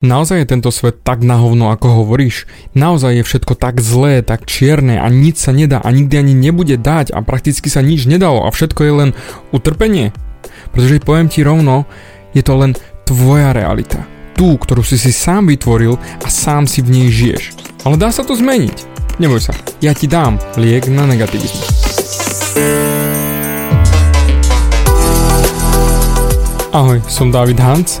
Naozaj je tento svet tak nahovno, ako hovoríš? Naozaj je všetko tak zlé, tak čierne a nič sa nedá a nikdy ani nebude dať a prakticky sa nič nedalo a všetko je len utrpenie? Pretože poviem ti rovno, je to len tvoja realita. Tú, ktorú si si sám vytvoril a sám si v nej žiješ. Ale dá sa to zmeniť. Neboj sa, ja ti dám liek na negativizmus. Ahoj, som David Hans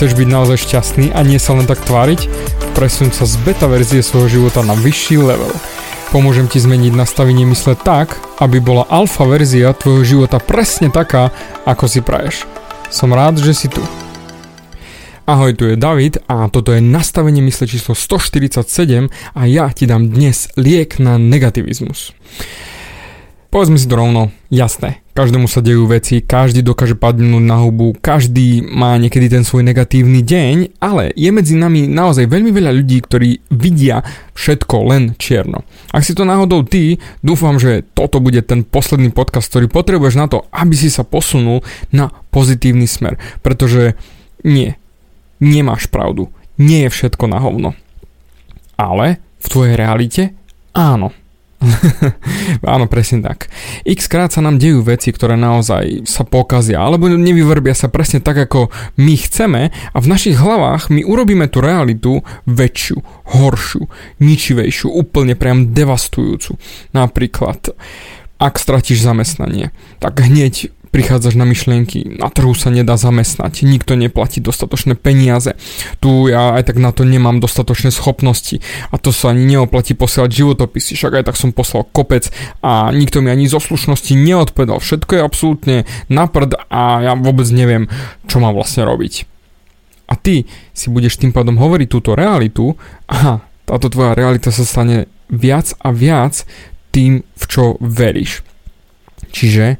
Chceš byť naozaj šťastný a nie sa len tak tváriť? Presun sa z beta verzie svojho života na vyšší level. Pomôžem ti zmeniť nastavenie mysle tak, aby bola alfa verzia tvojho života presne taká, ako si praješ. Som rád, že si tu. Ahoj, tu je David a toto je nastavenie mysle číslo 147 a ja ti dám dnes liek na negativizmus. Povedzme si to rovno, jasné, každému sa dejú veci, každý dokáže padnúť na hubu, každý má niekedy ten svoj negatívny deň, ale je medzi nami naozaj veľmi veľa ľudí, ktorí vidia všetko len čierno. Ak si to náhodou ty, dúfam, že toto bude ten posledný podcast, ktorý potrebuješ na to, aby si sa posunul na pozitívny smer, pretože nie, nemáš pravdu, nie je všetko na hovno. Ale v tvojej realite áno. Áno, presne tak. X krát sa nám dejú veci, ktoré naozaj sa pokazia, alebo nevyvrbia sa presne tak, ako my chceme a v našich hlavách my urobíme tú realitu väčšiu, horšiu, ničivejšiu, úplne priam devastujúcu. Napríklad, ak stratíš zamestnanie, tak hneď prichádzaš na myšlienky, na trhu sa nedá zamestnať, nikto neplatí dostatočné peniaze, tu ja aj tak na to nemám dostatočné schopnosti a to sa ani neoplatí posielať životopisy, však aj tak som poslal kopec a nikto mi ani zo slušnosti neodpovedal, všetko je absolútne na prd a ja vôbec neviem, čo mám vlastne robiť. A ty si budeš tým pádom hovoriť túto realitu, aha, táto tvoja realita sa stane viac a viac tým, v čo veríš. Čiže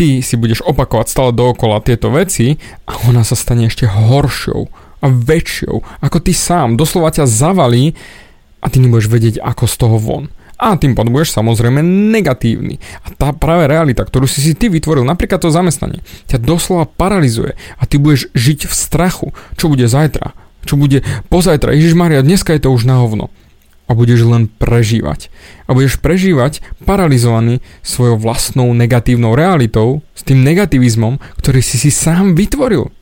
ty si budeš opakovať stále dookola tieto veci a ona sa stane ešte horšou a väčšou, ako ty sám. Doslova ťa zavalí a ty nebudeš vedieť, ako z toho von. A tým pádom budeš samozrejme negatívny. A tá práve realita, ktorú si si ty vytvoril, napríklad to zamestnanie, ťa doslova paralizuje a ty budeš žiť v strachu, čo bude zajtra, čo bude pozajtra. Ježiš Maria, dneska je to už na hovno a budeš len prežívať. A budeš prežívať paralizovaný svojou vlastnou negatívnou realitou, s tým negativizmom, ktorý si si sám vytvoril.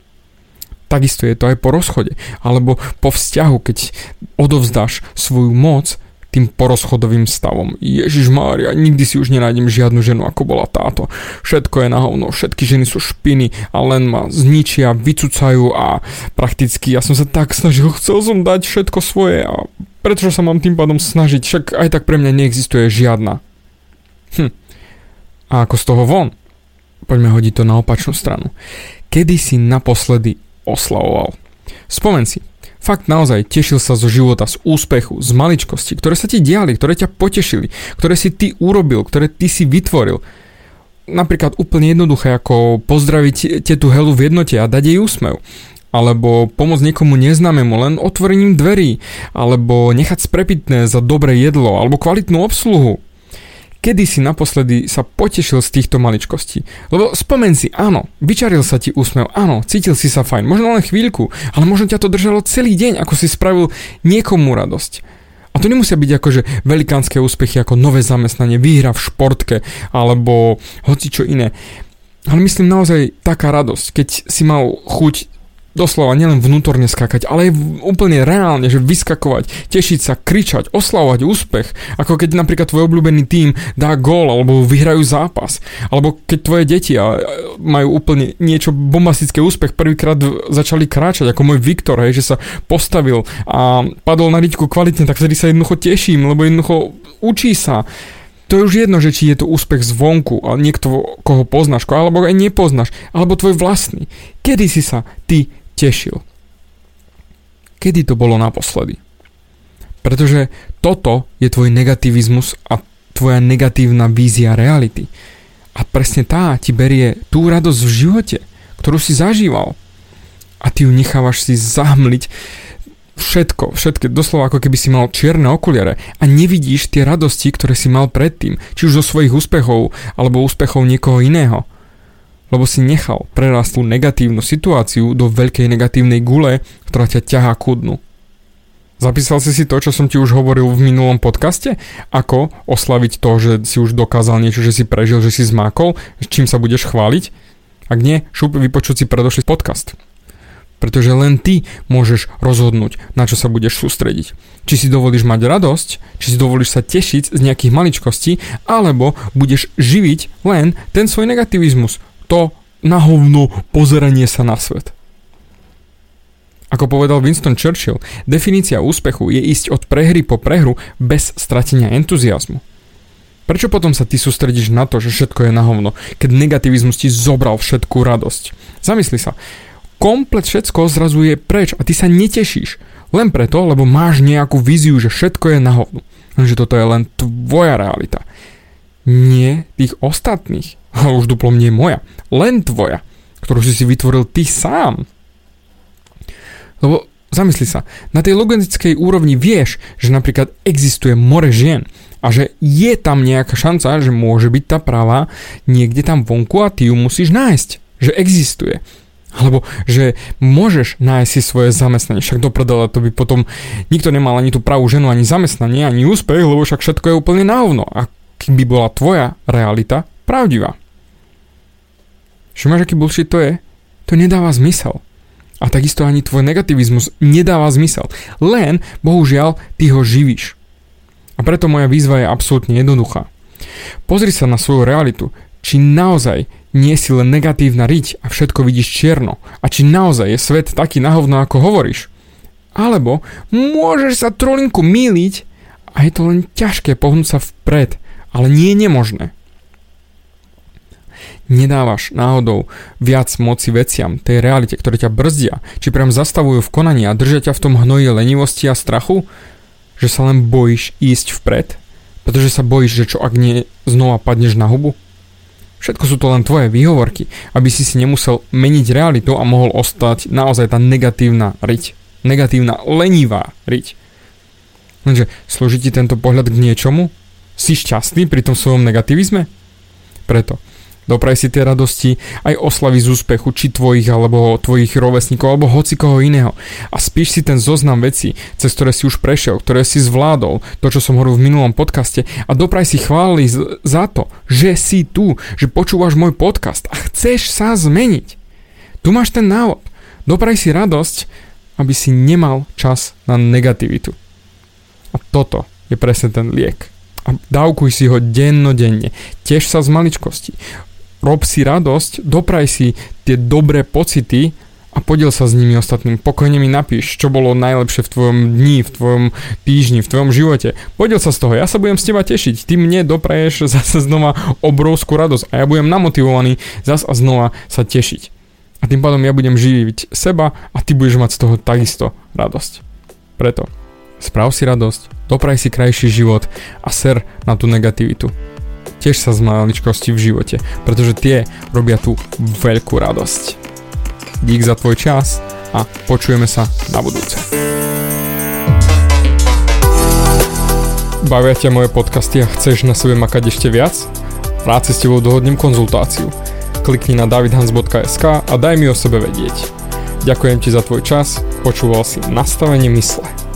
Takisto je to aj po rozchode, alebo po vzťahu, keď odovzdáš svoju moc tým porozchodovým stavom. Ježiš Mária, nikdy si už nenájdem žiadnu ženu, ako bola táto. Všetko je na hovno, všetky ženy sú špiny a len ma zničia, vycucajú a prakticky ja som sa tak snažil, chcel som dať všetko svoje a prečo sa mám tým pádom snažiť, však aj tak pre mňa neexistuje žiadna. Hm. A ako z toho von? Poďme hodiť to na opačnú stranu. Kedy si naposledy oslavoval? Spomen si, Fakt naozaj tešil sa zo života, z úspechu, z maličkosti, ktoré sa ti diali, ktoré ťa potešili, ktoré si ty urobil, ktoré ty si vytvoril. Napríklad úplne jednoduché ako pozdraviť tetu Helu v jednote a dať jej úsmev. Alebo pomôcť niekomu neznámemu len otvorením dverí. Alebo nechať sprepitné za dobré jedlo alebo kvalitnú obsluhu. Kedy si naposledy sa potešil z týchto maličkostí? Lebo spomen si, áno, vyčaril sa ti úsmev, áno, cítil si sa fajn, možno len chvíľku, ale možno ťa to držalo celý deň, ako si spravil niekomu radosť. A to nemusia byť akože velikánske úspechy ako nové zamestnanie, výhra v športke alebo hoci čo iné. Ale myslím naozaj taká radosť, keď si mal chuť doslova nielen vnútorne skakať, ale aj úplne reálne, že vyskakovať, tešiť sa, kričať, oslavovať úspech, ako keď napríklad tvoj obľúbený tým dá gól alebo vyhrajú zápas, alebo keď tvoje deti majú úplne niečo bombastické úspech, prvýkrát začali kráčať, ako môj Viktor, hej, že sa postavil a padol na riťku kvalitne, tak vtedy sa jednoducho teším, lebo jednoducho učí sa. To je už jedno, že či je to úspech zvonku, a niekto, koho poznáš, alebo aj nepoznáš, alebo tvoj vlastný. Kedy si sa ty tešil. Kedy to bolo naposledy? Pretože toto je tvoj negativizmus a tvoja negatívna vízia reality. A presne tá ti berie tú radosť v živote, ktorú si zažíval. A ty ju nechávaš si zahmliť všetko, všetko, doslova ako keby si mal čierne okuliare a nevidíš tie radosti, ktoré si mal predtým, či už zo svojich úspechov alebo úspechov niekoho iného. Lebo si nechal prerast tú negatívnu situáciu do veľkej negatívnej gule, ktorá ťa ťahá ku dnu. Zapísal si si to, čo som ti už hovoril v minulom podcaste? Ako oslaviť to, že si už dokázal niečo, že si prežil, že si zmákol, čím sa budeš chváliť? Ak nie, šup vypočuť si predošlý podcast. Pretože len ty môžeš rozhodnúť, na čo sa budeš sústrediť. Či si dovolíš mať radosť, či si dovolíš sa tešiť z nejakých maličkostí, alebo budeš živiť len ten svoj negativizmus. To na hovno pozeranie sa na svet. Ako povedal Winston Churchill, definícia úspechu je ísť od prehry po prehru bez stratenia entuziasmu. Prečo potom sa ty sústredíš na to, že všetko je na hovno, keď negativizmus ti zobral všetkú radosť? Zamysli sa, komplet všetko zrazu je preč a ty sa netešíš. Len preto, lebo máš nejakú víziu, že všetko je na hovno. Že toto je len tvoja realita. Nie tých ostatných. A už duplom nie moja. Len tvoja. Ktorú si si vytvoril ty sám. Lebo zamysli sa, na tej logistickej úrovni vieš, že napríklad existuje more žien a že je tam nejaká šanca, že môže byť tá práva niekde tam vonku a ty ju musíš nájsť. Že existuje. Alebo že môžeš nájsť si svoje zamestnanie. Však do prdele to by potom nikto nemal ani tú pravú ženu, ani zamestnanie, ani úspech, lebo však všetko je úplne na hovno. A by bola tvoja realita pravdivá. Čo máš, aký bullshit to je? To nedáva zmysel. A takisto ani tvoj negativizmus nedáva zmysel. Len, bohužiaľ, ty ho živíš. A preto moja výzva je absolútne jednoduchá. Pozri sa na svoju realitu, či naozaj nie si len negatívna riť a všetko vidíš čierno. A či naozaj je svet taký nahovno, ako hovoríš. Alebo môžeš sa trolinku míliť a je to len ťažké pohnúť sa vpred, ale nie je nemožné nedávaš náhodou viac moci veciam, tej realite, ktoré ťa brzdia, či priam zastavujú v konaní a držia ťa v tom hnoji lenivosti a strachu, že sa len bojíš ísť vpred, pretože sa bojíš, že čo ak nie znova padneš na hubu? Všetko sú to len tvoje výhovorky, aby si si nemusel meniť realitu a mohol ostať naozaj tá negatívna riť. Negatívna, lenivá riť. Lenže slúži ti tento pohľad k niečomu? Si šťastný pri tom svojom negativizme? Preto Dopraj si tie radosti, aj oslavy z úspechu, či tvojich, alebo tvojich rovesníkov, alebo hoci koho iného. A spíš si ten zoznam vecí, cez ktoré si už prešiel, ktoré si zvládol, to, čo som hovoril v minulom podcaste, a dopraj si chváli za to, že si tu, že počúvaš môj podcast a chceš sa zmeniť. Tu máš ten návod. Dopraj si radosť, aby si nemal čas na negativitu. A toto je presne ten liek a dávkuj si ho dennodenne. Tiež sa z maličkosti rob si radosť, dopraj si tie dobré pocity a podiel sa s nimi ostatným. Pokojne mi napíš, čo bolo najlepšie v tvojom dni, v tvojom týždni, v tvojom živote. Podiel sa z toho, ja sa budem s teba tešiť. Ty mne dopraješ zase znova obrovskú radosť a ja budem namotivovaný zase a znova sa tešiť. A tým pádom ja budem živiť seba a ty budeš mať z toho takisto radosť. Preto sprav si radosť, dopraj si krajší život a ser na tú negativitu tiež sa z maličkosti v živote, pretože tie robia tú veľkú radosť. Dík za tvoj čas a počujeme sa na budúce. Bavia ťa moje podcasty a chceš na sebe makať ešte viac? Rád si s tebou dohodnem konzultáciu. Klikni na davidhans.sk a daj mi o sebe vedieť. Ďakujem ti za tvoj čas, počúval si nastavenie mysle.